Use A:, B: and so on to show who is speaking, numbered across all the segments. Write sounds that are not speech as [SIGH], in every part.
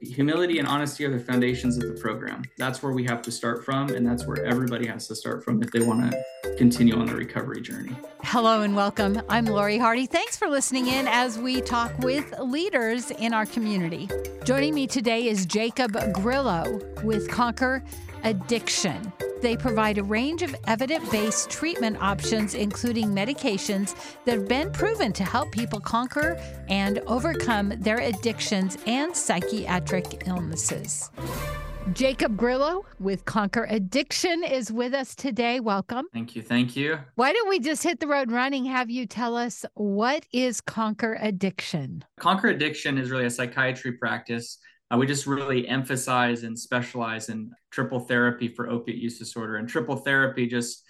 A: Humility and honesty are the foundations of the program. That's where we have to start from, and that's where everybody has to start from if they want to continue on the recovery journey.
B: Hello and welcome. I'm Lori Hardy. Thanks for listening in as we talk with leaders in our community. Joining me today is Jacob Grillo with Conquer Addiction. They provide a range of evidence based treatment options, including medications that have been proven to help people conquer and overcome their addictions and psychiatric illnesses. Jacob Grillo with Conquer Addiction is with us today. Welcome.
A: Thank you. Thank you.
B: Why don't we just hit the road running? Have you tell us what is Conquer Addiction?
A: Conquer Addiction is really a psychiatry practice uh, we just really emphasize and specialize in triple therapy for opiate use disorder. And triple therapy, just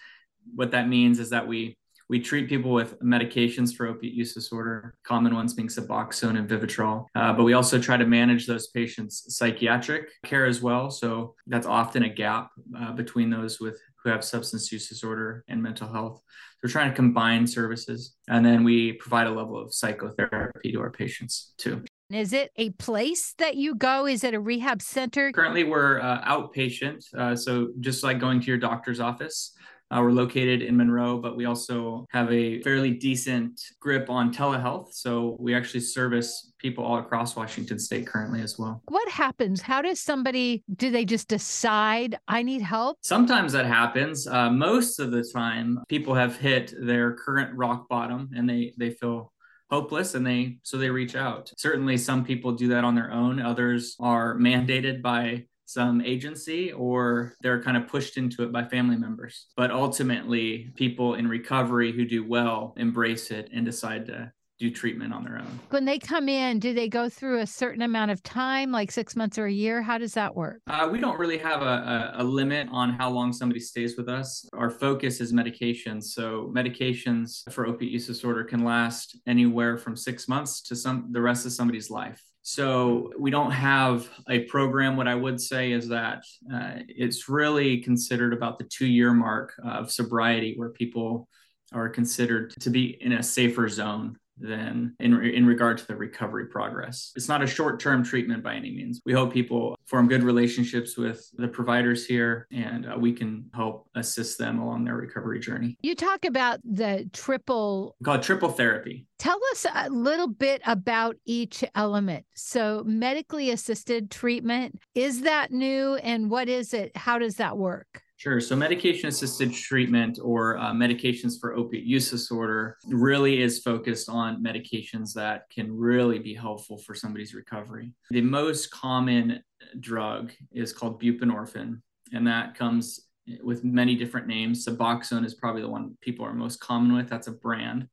A: what that means is that we we treat people with medications for opiate use disorder, common ones being Suboxone and Vivitrol. Uh, but we also try to manage those patients' psychiatric care as well. So that's often a gap uh, between those with who have substance use disorder and mental health. So we're trying to combine services, and then we provide a level of psychotherapy to our patients too.
B: Is it a place that you go? Is it a rehab center?
A: Currently, we're uh, outpatient. Uh, so, just like going to your doctor's office, uh, we're located in Monroe, but we also have a fairly decent grip on telehealth. So, we actually service people all across Washington state currently as well.
B: What happens? How does somebody, do they just decide, I need help?
A: Sometimes that happens. Uh, most of the time, people have hit their current rock bottom and they, they feel hopeless and they so they reach out. Certainly some people do that on their own. Others are mandated by some agency or they're kind of pushed into it by family members. But ultimately people in recovery who do well embrace it and decide to do treatment on their own.
B: When they come in, do they go through a certain amount of time, like six months or a year? How does that work?
A: Uh, we don't really have a, a, a, limit on how long somebody stays with us. Our focus is medications. So medications for opiate use disorder can last anywhere from six months to some the rest of somebody's life. So we don't have a program. What I would say is that uh, it's really considered about the two year mark of sobriety where people are considered to be in a safer zone than in, in regard to the recovery progress. It's not a short term treatment by any means. We hope people form good relationships with the providers here and uh, we can help assist them along their recovery journey.
B: You talk about the triple,
A: we call it triple therapy.
B: Tell us a little bit about each element. So, medically assisted treatment, is that new and what is it? How does that work?
A: Sure. So, medication assisted treatment or uh, medications for opiate use disorder really is focused on medications that can really be helpful for somebody's recovery. The most common drug is called buprenorphine, and that comes with many different names. Suboxone is probably the one people are most common with. That's a brand.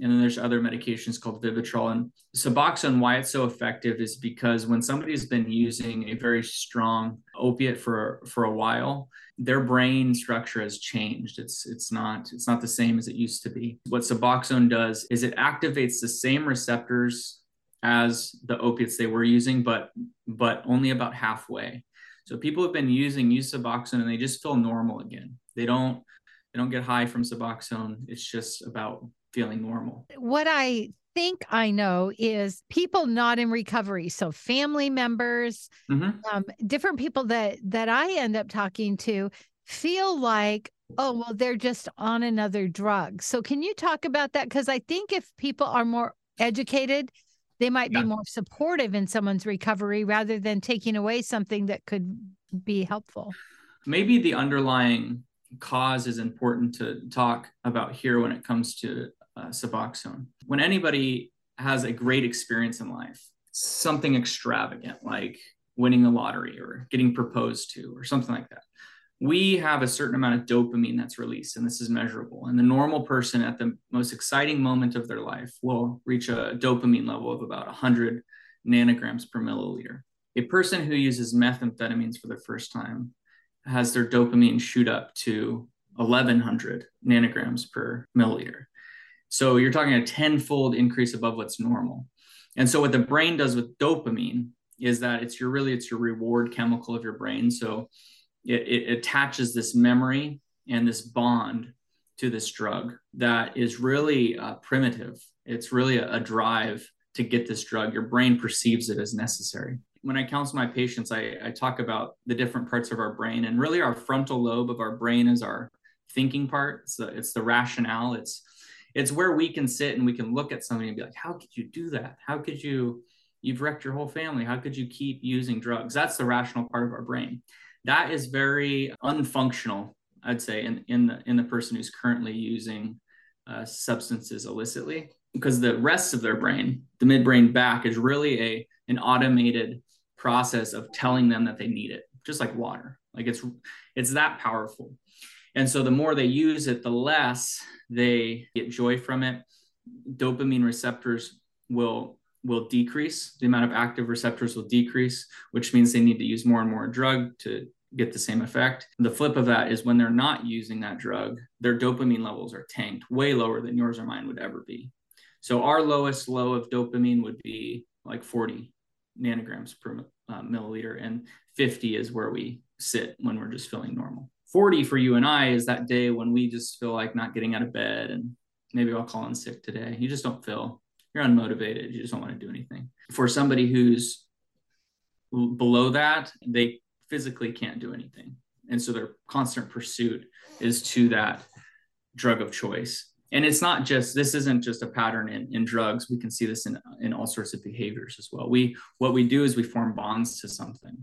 A: And then there's other medications called Vivitrol. And Suboxone, why it's so effective is because when somebody's been using a very strong opiate for, for a while, their brain structure has changed. It's it's not it's not the same as it used to be. What Suboxone does is it activates the same receptors as the opiates they were using, but but only about halfway. So people have been using use Suboxone and they just feel normal again. They don't they don't get high from Suboxone. It's just about feeling normal.
B: What I think I know is people not in recovery. So family members, mm-hmm. um, different people that that I end up talking to feel like, oh, well, they're just on another drug. So can you talk about that? Because I think if people are more educated, they might yeah. be more supportive in someone's recovery rather than taking away something that could be helpful.
A: Maybe the underlying cause is important to talk about here when it comes to uh, Suboxone. When anybody has a great experience in life, something extravagant like winning the lottery or getting proposed to or something like that, we have a certain amount of dopamine that's released, and this is measurable. And the normal person at the most exciting moment of their life will reach a dopamine level of about 100 nanograms per milliliter. A person who uses methamphetamines for the first time has their dopamine shoot up to 1100 nanograms per milliliter. So you're talking a tenfold increase above what's normal. And so what the brain does with dopamine is that it's your really it's your reward chemical of your brain. So it, it attaches this memory and this bond to this drug that is really uh, primitive. It's really a, a drive to get this drug. Your brain perceives it as necessary when I counsel my patients, I, I talk about the different parts of our brain, and really our frontal lobe of our brain is our thinking part. It's the, it's the rationale. It's it's where we can sit and we can look at somebody and be like, how could you do that? How could you? You've wrecked your whole family. How could you keep using drugs? That's the rational part of our brain. That is very unfunctional, I'd say, in in the in the person who's currently using uh, substances illicitly, because the rest of their brain, the midbrain back, is really a an automated process of telling them that they need it, just like water. Like it's it's that powerful. And so the more they use it, the less they get joy from it. Dopamine receptors will will decrease. The amount of active receptors will decrease, which means they need to use more and more drug to get the same effect. The flip of that is when they're not using that drug, their dopamine levels are tanked, way lower than yours or mine would ever be. So our lowest low of dopamine would be like 40 nanograms per uh, milliliter, and 50 is where we sit when we're just feeling normal. 40 for you and I is that day when we just feel like not getting out of bed and maybe I'll call in sick today. You just don't feel, you're unmotivated. You just don't want to do anything. For somebody who's below that, they physically can't do anything. And so their constant pursuit is to that drug of choice. And it's not just this isn't just a pattern in, in drugs. We can see this in, in all sorts of behaviors as well. We what we do is we form bonds to something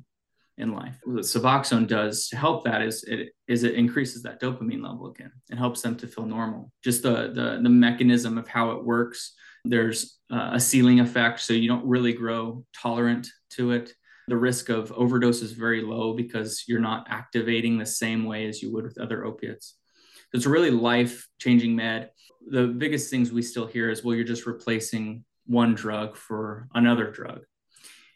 A: in life. What Suboxone does to help that is it is it increases that dopamine level again. It helps them to feel normal. Just the the, the mechanism of how it works. There's uh, a ceiling effect, so you don't really grow tolerant to it. The risk of overdose is very low because you're not activating the same way as you would with other opiates. It's a really life changing med. The biggest things we still hear is, well, you're just replacing one drug for another drug.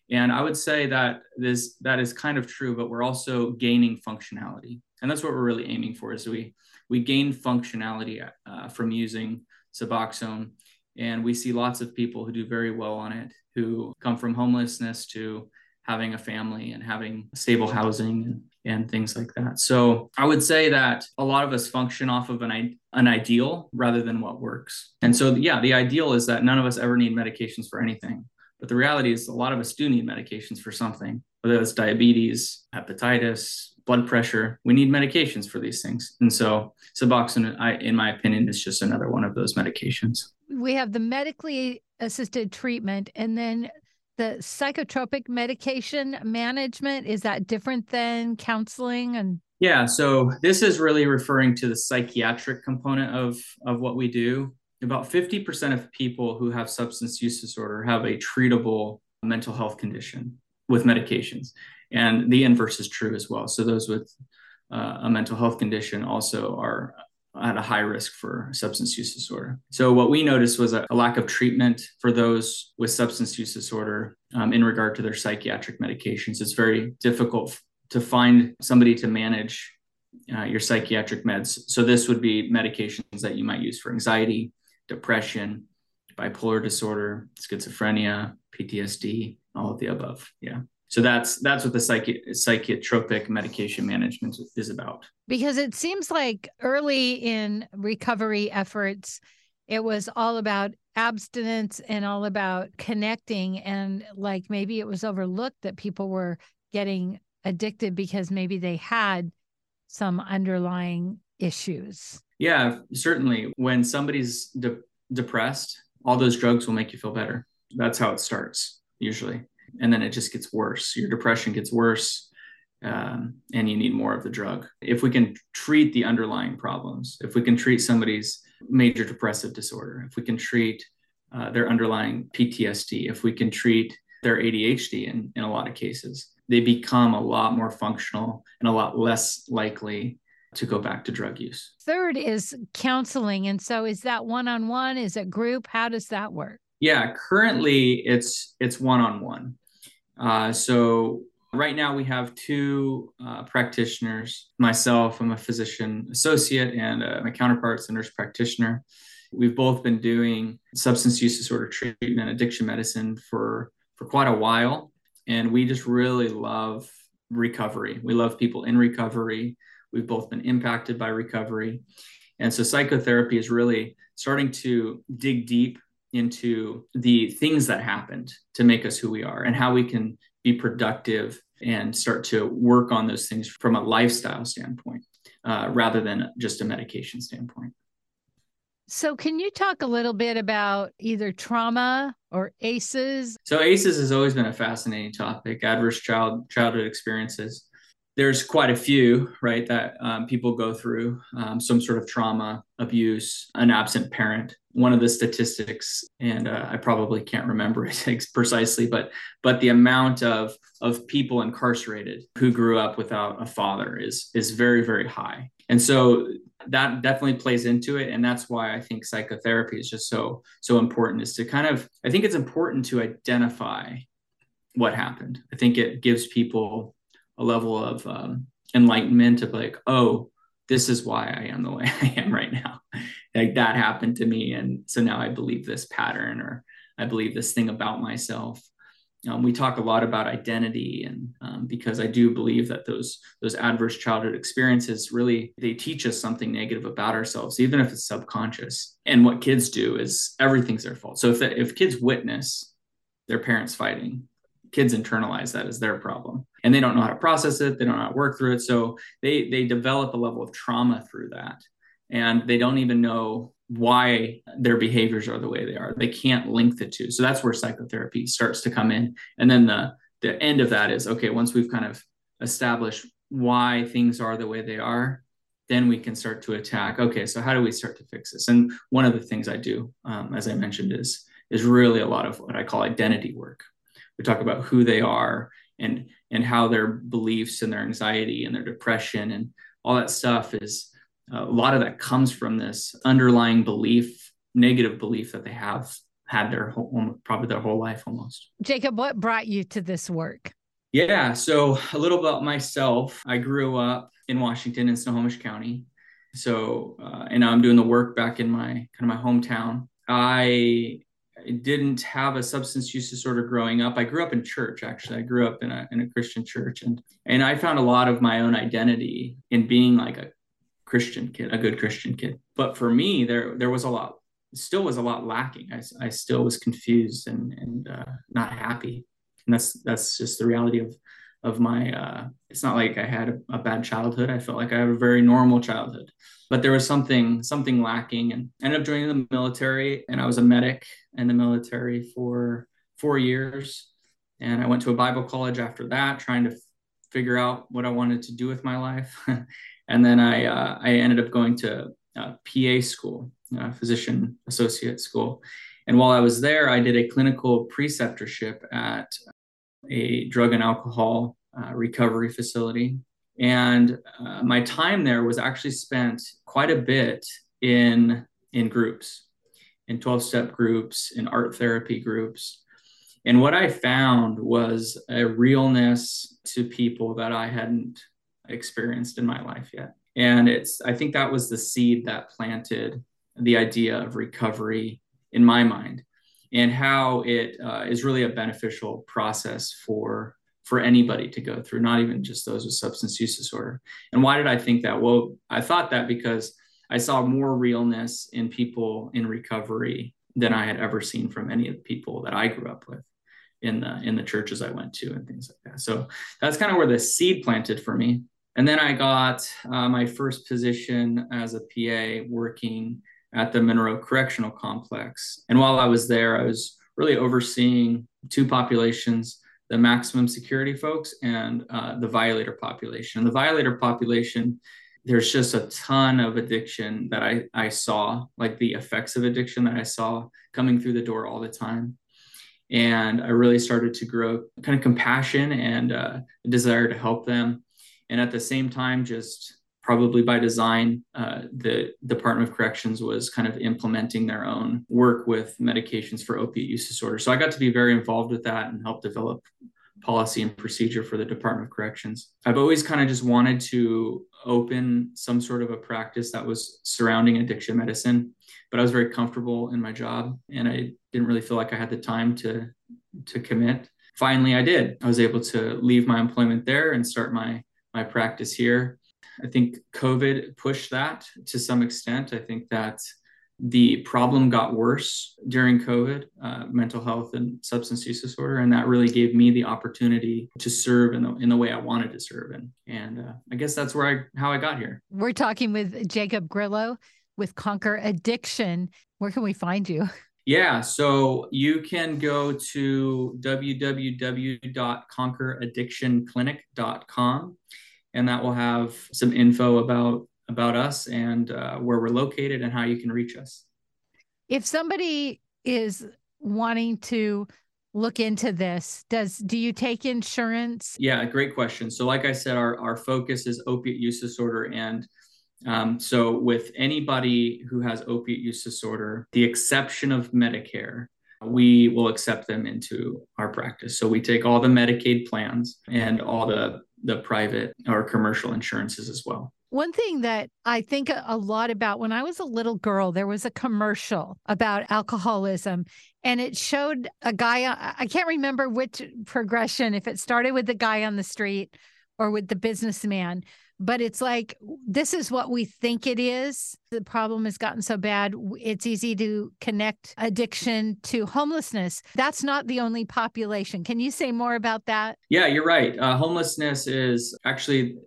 A: And I would say that this that is kind of true, but we're also gaining functionality, and that's what we're really aiming for. Is we we gain functionality uh, from using Suboxone, and we see lots of people who do very well on it, who come from homelessness to having a family and having stable housing and, and things like that. So I would say that a lot of us function off of an, an ideal rather than what works. And so, yeah, the ideal is that none of us ever need medications for anything. But the reality is, a lot of us do need medications for something, whether it's diabetes, hepatitis, blood pressure. We need medications for these things. And so, Suboxone, I, in my opinion, is just another one of those medications.
B: We have the medically assisted treatment, and then the psychotropic medication management. Is that different than counseling and?
A: Yeah, so this is really referring to the psychiatric component of of what we do about 50% of people who have substance use disorder have a treatable mental health condition with medications. And the inverse is true as well. So those with uh, a mental health condition also are at a high risk for substance use disorder. So what we noticed was a, a lack of treatment for those with substance use disorder um, in regard to their psychiatric medications. It's very difficult to find somebody to manage uh, your psychiatric meds. So this would be medications that you might use for anxiety, depression, bipolar disorder, schizophrenia, PTSD, all of the above. Yeah. So that's that's what the psychi- psychotropic medication management is about.
B: Because it seems like early in recovery efforts, it was all about abstinence and all about connecting, and like maybe it was overlooked that people were getting addicted because maybe they had some underlying issues.
A: Yeah, certainly. When somebody's de- depressed, all those drugs will make you feel better. That's how it starts usually. And then it just gets worse. Your depression gets worse um, and you need more of the drug. If we can treat the underlying problems, if we can treat somebody's major depressive disorder, if we can treat uh, their underlying PTSD, if we can treat their ADHD in, in a lot of cases, they become a lot more functional and a lot less likely to go back to drug use.
B: Third is counseling. And so is that one on one? Is it group? How does that work?
A: Yeah, currently it's it's one on one. So right now we have two uh, practitioners. Myself, I'm a physician associate, and uh, my counterpart's a nurse practitioner. We've both been doing substance use disorder treatment, addiction medicine for for quite a while, and we just really love recovery. We love people in recovery. We've both been impacted by recovery. And so psychotherapy is really starting to dig deep into the things that happened to make us who we are and how we can be productive and start to work on those things from a lifestyle standpoint uh, rather than just a medication standpoint.
B: So, can you talk a little bit about either trauma or ACEs?
A: So, ACEs has always been a fascinating topic adverse child childhood experiences there's quite a few, right, that um, people go through um, some sort of trauma, abuse, an absent parent. One of the statistics, and uh, I probably can't remember [LAUGHS] it precisely, but but the amount of of people incarcerated who grew up without a father is is very very high, and so that definitely plays into it, and that's why I think psychotherapy is just so so important. Is to kind of I think it's important to identify what happened. I think it gives people a level of um, enlightenment of like, oh, this is why I am the [LAUGHS] way I am right now. like that happened to me. And so now I believe this pattern or I believe this thing about myself. Um, we talk a lot about identity and um, because I do believe that those those adverse childhood experiences really they teach us something negative about ourselves, even if it's subconscious. And what kids do is everything's their fault. So if, if kids witness their parents fighting, kids internalize that as their problem and they don't know how to process it they don't know how to work through it. So they they develop a level of trauma through that. And they don't even know why their behaviors are the way they are. They can't link the two. So that's where psychotherapy starts to come in. And then the the end of that is okay once we've kind of established why things are the way they are then we can start to attack okay so how do we start to fix this? And one of the things i do um, as i mentioned is is really a lot of what i call identity work. We talk about who they are and and how their beliefs and their anxiety and their depression and all that stuff is uh, a lot of that comes from this underlying belief negative belief that they have had their whole probably their whole life almost.
B: Jacob what brought you to this work?
A: Yeah so a little about myself. I grew up in washington in snohomish county. So uh, and i'm doing the work back in my kind of my hometown. I didn't have a substance use disorder growing up. I grew up in church, actually. I grew up in a, in a Christian church. And, and I found a lot of my own identity in being like a Christian kid, a good Christian kid. But for me, there, there was a lot, still was a lot lacking. I, I still was confused and, and uh, not happy. And that's, that's just the reality of, of my, uh, it's not like I had a, a bad childhood. I felt like I had a very normal childhood. But there was something something lacking. And ended up joining the military and i was a medic in the military for four years. And i went to a bible college after that trying to f- figure out what i wanted to do with my life. [LAUGHS] And then i uh, i ended up going to uh, pa school physician associate school. And while i was there i did a clinical preceptorship at a drug and alcohol uh, recovery facility. And uh, my time there was actually spent quite a bit in in groups in 12 step groups in art therapy groups. And what i found was a realness to people that i hadn't experienced in my life yet. And it's i think that was the seed that planted the idea of recovery in my mind and how it uh, is really a beneficial process for for anybody to go through, not even just those with substance use disorder. And why did I think that? Well, I thought that because I saw more realness in people in recovery than I had ever seen from any of the people that I grew up with in the in the churches I went to and things like that. So that's kind of where the seed planted for me. And then I got uh, my first position as a PA working at the Monroe Correctional Complex. And while I was there, I was really overseeing two populations the maximum security folks and uh, the violator population. And the violator population, there's just a ton of addiction that I, I saw, like the effects of addiction that I saw coming through the door all the time. And I really started to grow kind of compassion and uh, a desire to help them. And at the same time, just probably by design, uh, the Department of Corrections was kind of implementing their own work with medications for opiate use disorder. So I got to be very involved with that and help develop policy and procedure for the Department of Corrections. I've always kind of just wanted to open some sort of a practice that was surrounding addiction medicine, but I was very comfortable in my job and I didn't really feel like I had the time to to commit. Finally, I did. I was able to leave my employment there and start my my practice here I think COVID pushed that to some extent. I think that the problem got worse during COVID, uh, mental health and substance use disorder, and that really gave me the opportunity to serve in the in the way I wanted to serve. And and uh, I guess that's where I how I got here.
B: We're talking with Jacob Grillo with Conquer Addiction. Where can we find you? [LAUGHS]
A: Yeah, so you can go to www.conqueraddictionclinic.com, and that will have some info about about us and uh, where we're located and how you can reach us.
B: If somebody is wanting to look into this, does do you take insurance?
A: Yeah, great question. So, like I said, our our focus is opiate use disorder and um, so, with anybody who has opiate use disorder, the exception of Medicare, we will accept them into our practice. So, we take all the Medicaid plans and all the, the private or commercial insurances as well.
B: One thing that I think a lot about when I was a little girl, there was a commercial about alcoholism, and it showed a guy. I can't remember which progression, if it started with the guy on the street or with the businessman, but it's like this is what we think it is. The problem has gotten so bad it's easy to connect addiction to homelessness. That's not the only population. Can you say more about that?
A: Yeah you're right. Uh, homelessness is actually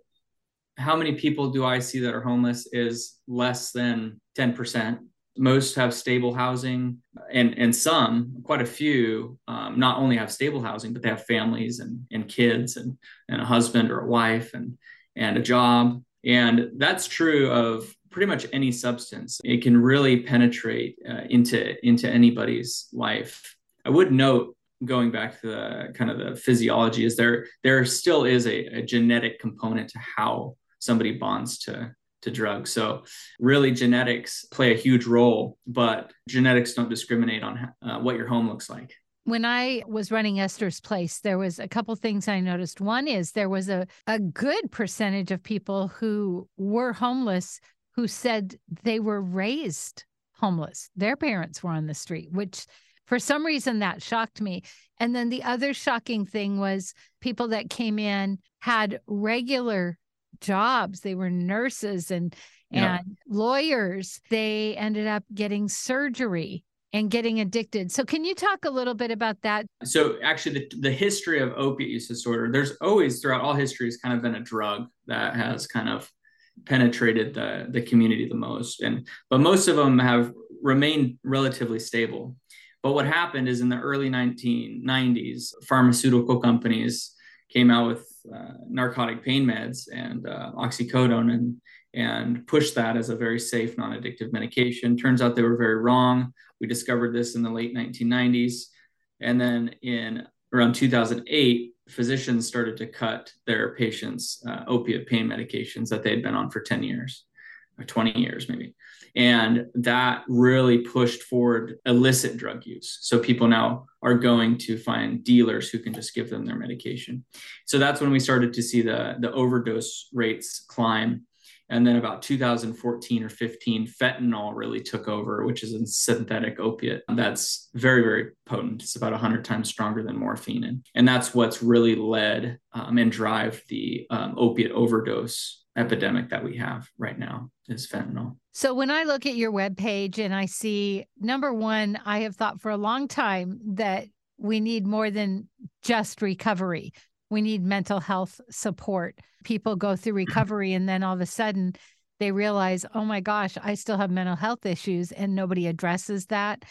A: how many people do i see that are homeless is less than 10% most have stable housing and and some quite a few um, not only have stable housing but they have families and and kids and and a husband or a wife and and a job. And that's true of pretty much any substance. It can really penetrate uh, into, into anybody's life. I would note going back to the kind of the physiology is there there still is a, a genetic component to how somebody bonds to to drugs. So, really, genetics play a huge role, but genetics don't discriminate on uh, what your home looks like
B: when I was running Esther's place, there was a couple things I noticed. One is there was a, a good percentage of people who were homeless who said they were raised homeless. Their parents were on the street, which for some reason that shocked me. And then the other shocking thing was people that came in had regular jobs. They were nurses and and lawyers. They ended up getting surgery and getting addicted. So, can you talk a little bit about that?
A: So, actually, the, the history of opiate use disorder, there's always throughout all history has kind of been a drug that has kind of penetrated the, the community the most. And but most of them have remained relatively stable. But what happened is in the early 1990s, pharmaceutical companies came out with uh, narcotic pain meds and uh, oxycodone and and pushed that as a very safe non-addictive medication. Turns out they were very wrong. We discovered this in the late 1990s. And then in around 2008, physicians started to cut their patients' uh, opiate pain medications that they had been on for 10 years or 20 years, maybe. And that really pushed forward illicit drug use. So people now are going to find dealers who can just give them their medication. So that's when we started to see the, the overdose rates climb and then about 2014 or 15, fentanyl really took over, which is a synthetic opiate that's very, very potent. It's about 100 times stronger than morphine. And, and that's what's really led um, and drive the um, opiate overdose epidemic that we have right now is fentanyl.
B: So when I look at your webpage and I see number one, I have thought for a long time that we need more than just recovery we need mental health support. People go through mm-hmm. recovery and then all of a sudden they realize, oh my gosh, I still have mental health issues and nobody addresses that.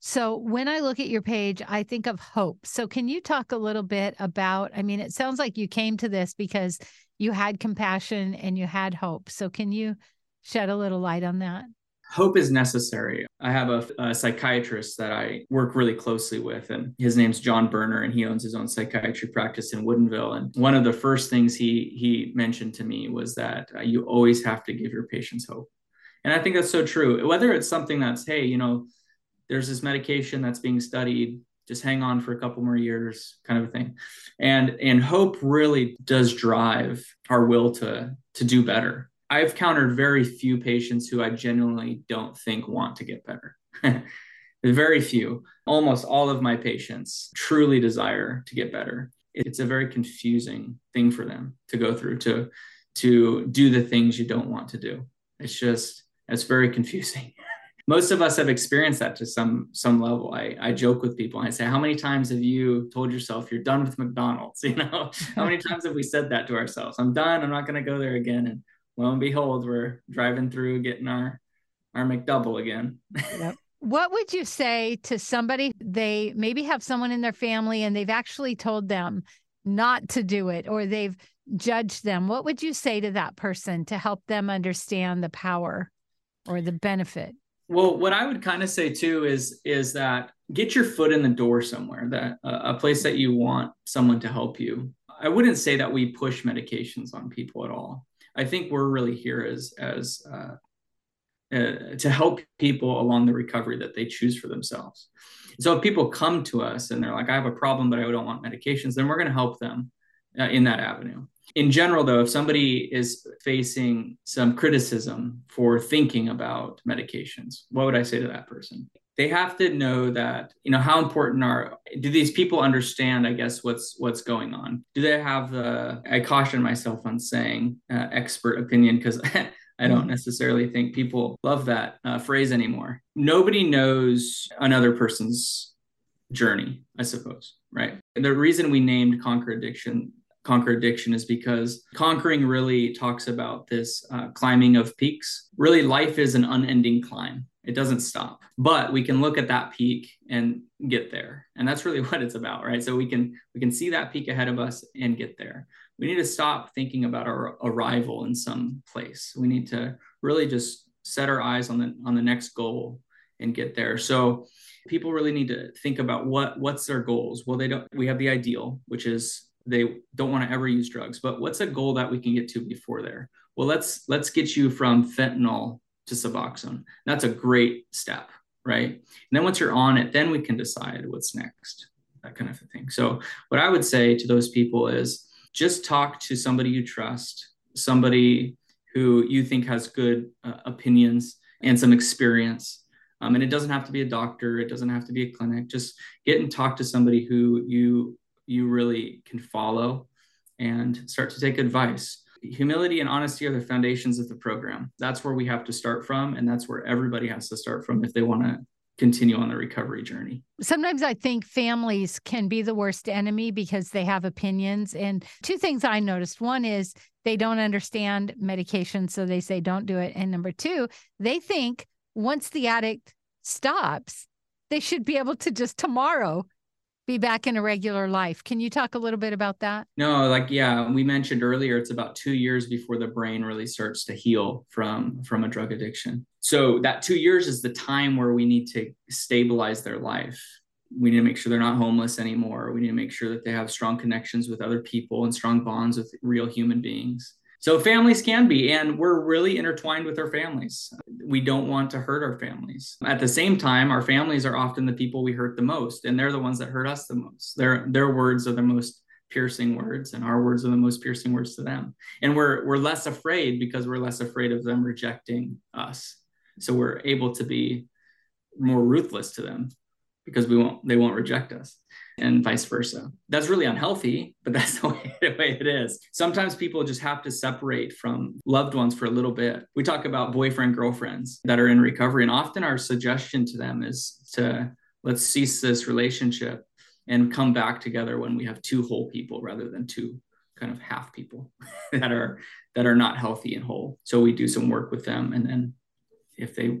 B: So when I look at your page, I think of hope. So can you talk a little bit about? I mean, it sounds like you came to this because you had compassion and you had hope. So can you shed a little light on that?
A: Hope is necessary. I have a, a, psychiatrist that I work really closely with, and his name's John Berner, and he owns his own psychiatry practice in Woodinville. And one of the first things he he mentioned to me was that uh, you always have to give your patients hope, and I think that's so true. Whether it's something that's hey, you know, there's this medication that's being studied. Just hang on for a couple more years, kind of a thing, and and hope really does drive our will to to do better I've countered very few patients who I genuinely don't think want to get better. [LAUGHS] very few. Almost all of my patients truly desire to get better. It's a very confusing thing for them to go through to to do the things you don't want to do. It's just it's very [LAUGHS] confusing. most of us have experienced that to some some level. I, I joke with people and I say, How many times have you told yourself you're done with McDonald's? [LAUGHS] You know, how many times have we said that to ourselves? I'm done, I'm not gonna go there again. And lo and behold, we're driving through getting our our McDouble again.
B: Yep. [LAUGHS] What would you say to somebody they maybe have someone in their family and they've actually told them not to do it or they've judged them? What would you say to that person to help them understand the power or the benefit?
A: Well, what I would kind of say too is is that get your foot in the door somewhere that uh, a place that you want someone to help you. I wouldn't say that we push medications on people at all. I think we're really here as as uh, uh, to help people along the recovery that they choose for themselves. So if people come to us and they're like, I have a problem, but I don't want medications, then we're going to help them uh, in that avenue. In general, though, if somebody is facing some criticism for thinking about medications, what would I say to that person? They have to know that, you know, how important are do these people understand, I guess, what's what's going on? Do they have the I caution myself on saying uh, expert opinion because [LAUGHS] I don't mm-hmm. necessarily think people love that uh, phrase anymore. Nobody knows another person's journey, I suppose, right? The reason we named Conquer Addiction Conquer Addiction is because conquering really talks about this uh, climbing of peaks. Really, life is an unending climb. It doesn't stop, but we can look at that peak and get there, and that's really [LAUGHS] what it's about, right? So we can we can see that peak ahead of us and get there we need to stop thinking about our arrival in some place. We need to really just set our eyes on the on the next goal and get there. So people really need to think about what what's their goals. Well, they don't we have the ideal, which is they don't want to ever use drugs, but what's a goal that we can get to before there? Well, let's let's get you from fentanyl to Suboxone. That's a great step, right? And then once you're on it, then we can decide what's next, that kind of thing. So what I would say to those people is just talk to somebody you trust, somebody who you think has good uh, opinions and some experience. Um, and it doesn't have to be a doctor, it doesn't have to be a clinic. Just get and talk to somebody who you you really can follow and start to take advice. Humility and honesty are the foundations of the program. That's where we have to start from, and that's where everybody has to start from if they want to continue on the recovery journey.
B: Sometimes I think families can be the worst enemy because they have opinions. And two things I noticed one is they don't understand medication, so they say don't do it. And number two, they think once the addict stops, they should be able to just tomorrow be back in a regular life. Can you talk a little bit about that?
A: No, like yeah, we mentioned earlier it's about 2 years before the brain really starts to heal from from a drug addiction. So that 2 years is the time where we need to stabilize their life. We need to make sure they're not homeless anymore. We need to make sure that they have strong connections with other people and strong bonds with real human beings. So families can be, and we're really intertwined with our families. We don't want to hurt our families. At the same time, our families are often the people we hurt the most, and they're the ones that hurt us the most. Their their words are the most piercing words, and our words are the most piercing words to them. And we're we're less afraid because we're less afraid of them rejecting us. So we're able to be more ruthless to them because we won't they won't reject us and vice versa. That's really unhealthy, but that's [LAUGHS] the way, the way, it is. Sometimes people just have to separate from loved ones for a little bit. We talk about boyfriend girlfriends that are in recovery, and often our suggestion to them is to let's cease this relationship and come back together when we have two whole people rather than two kind of half people [LAUGHS] that are that are not healthy and whole. So we do some work with them and then if they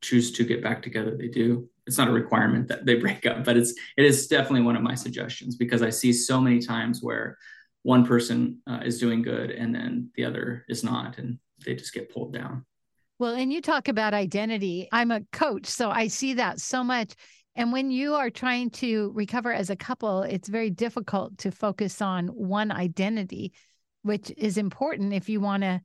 A: choose to get back together, they do it's not a requirement that they [LAUGHS] break up, but it's it is definitely one of my suggestions because I see so many times where one person uh, is doing good and then the other is not, and they just get pulled down.
B: Well, and you talk about identity. I'm a coach, so I see that so much. And when you are trying to recover as a couple, it's very difficult to focus on one identity, which is important if you want to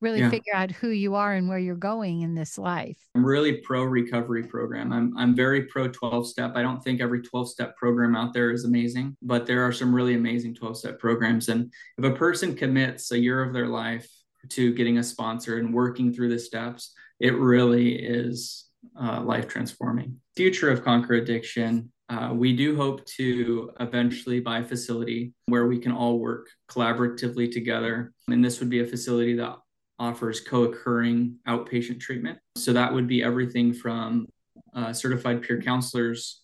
B: really yeah. figure out who you are and where you're going in this life.
A: I'm really pro recovery program. I'm I'm very pro 12 step. I don't think every 12 step program out there is amazing, but there are some really amazing 12 step programs and if a person commits a year of their life to getting a sponsor and working through the steps, it really is uh, life transforming. Future of Conquer Addiction. Uh, we do hope to eventually buy a facility where we can all work collaboratively together. And this would be a facility that offers co occurring outpatient treatment. So that would be everything from uh, certified peer counselors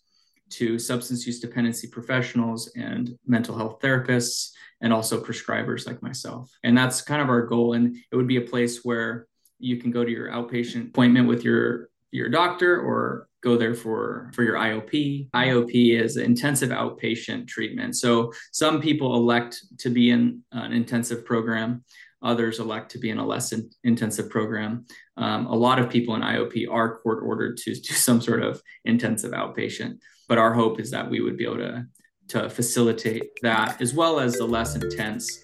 A: to substance use dependency professionals and mental health therapists, and also prescribers like myself. And that's kind of our goal. And it would be a place where you can go to your outpatient appointment with your your doctor or go there for for your IOP. IOP is intensive outpatient treatment. So some people elect to be in an intensive program. Others elect to be in a less in, intensive program. Um, a lot of people in IOP are court ordered to do [LAUGHS] some sort of intensive outpatient. But our hope is that we would be able to to facilitate that as well as the less intense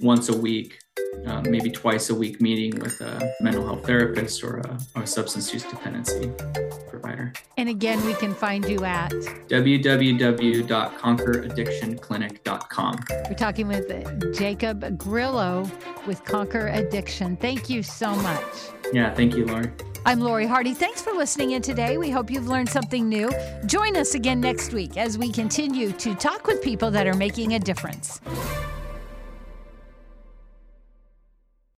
A: once a week uh, maybe twice a week meeting with a mental health therapist or a, or a, substance use dependency provider.
B: And again, we can find you at
A: www.conqueraddictionclinic.com.
B: We're talking with Jacob Grillo with Conquer Addiction. Thank you so much.
A: Yeah, thank you, Lori.
B: I'm Lori Hardy. Thanks for listening in today. We hope you've learned something new. Join us again next week as we continue to talk with people that are making a difference.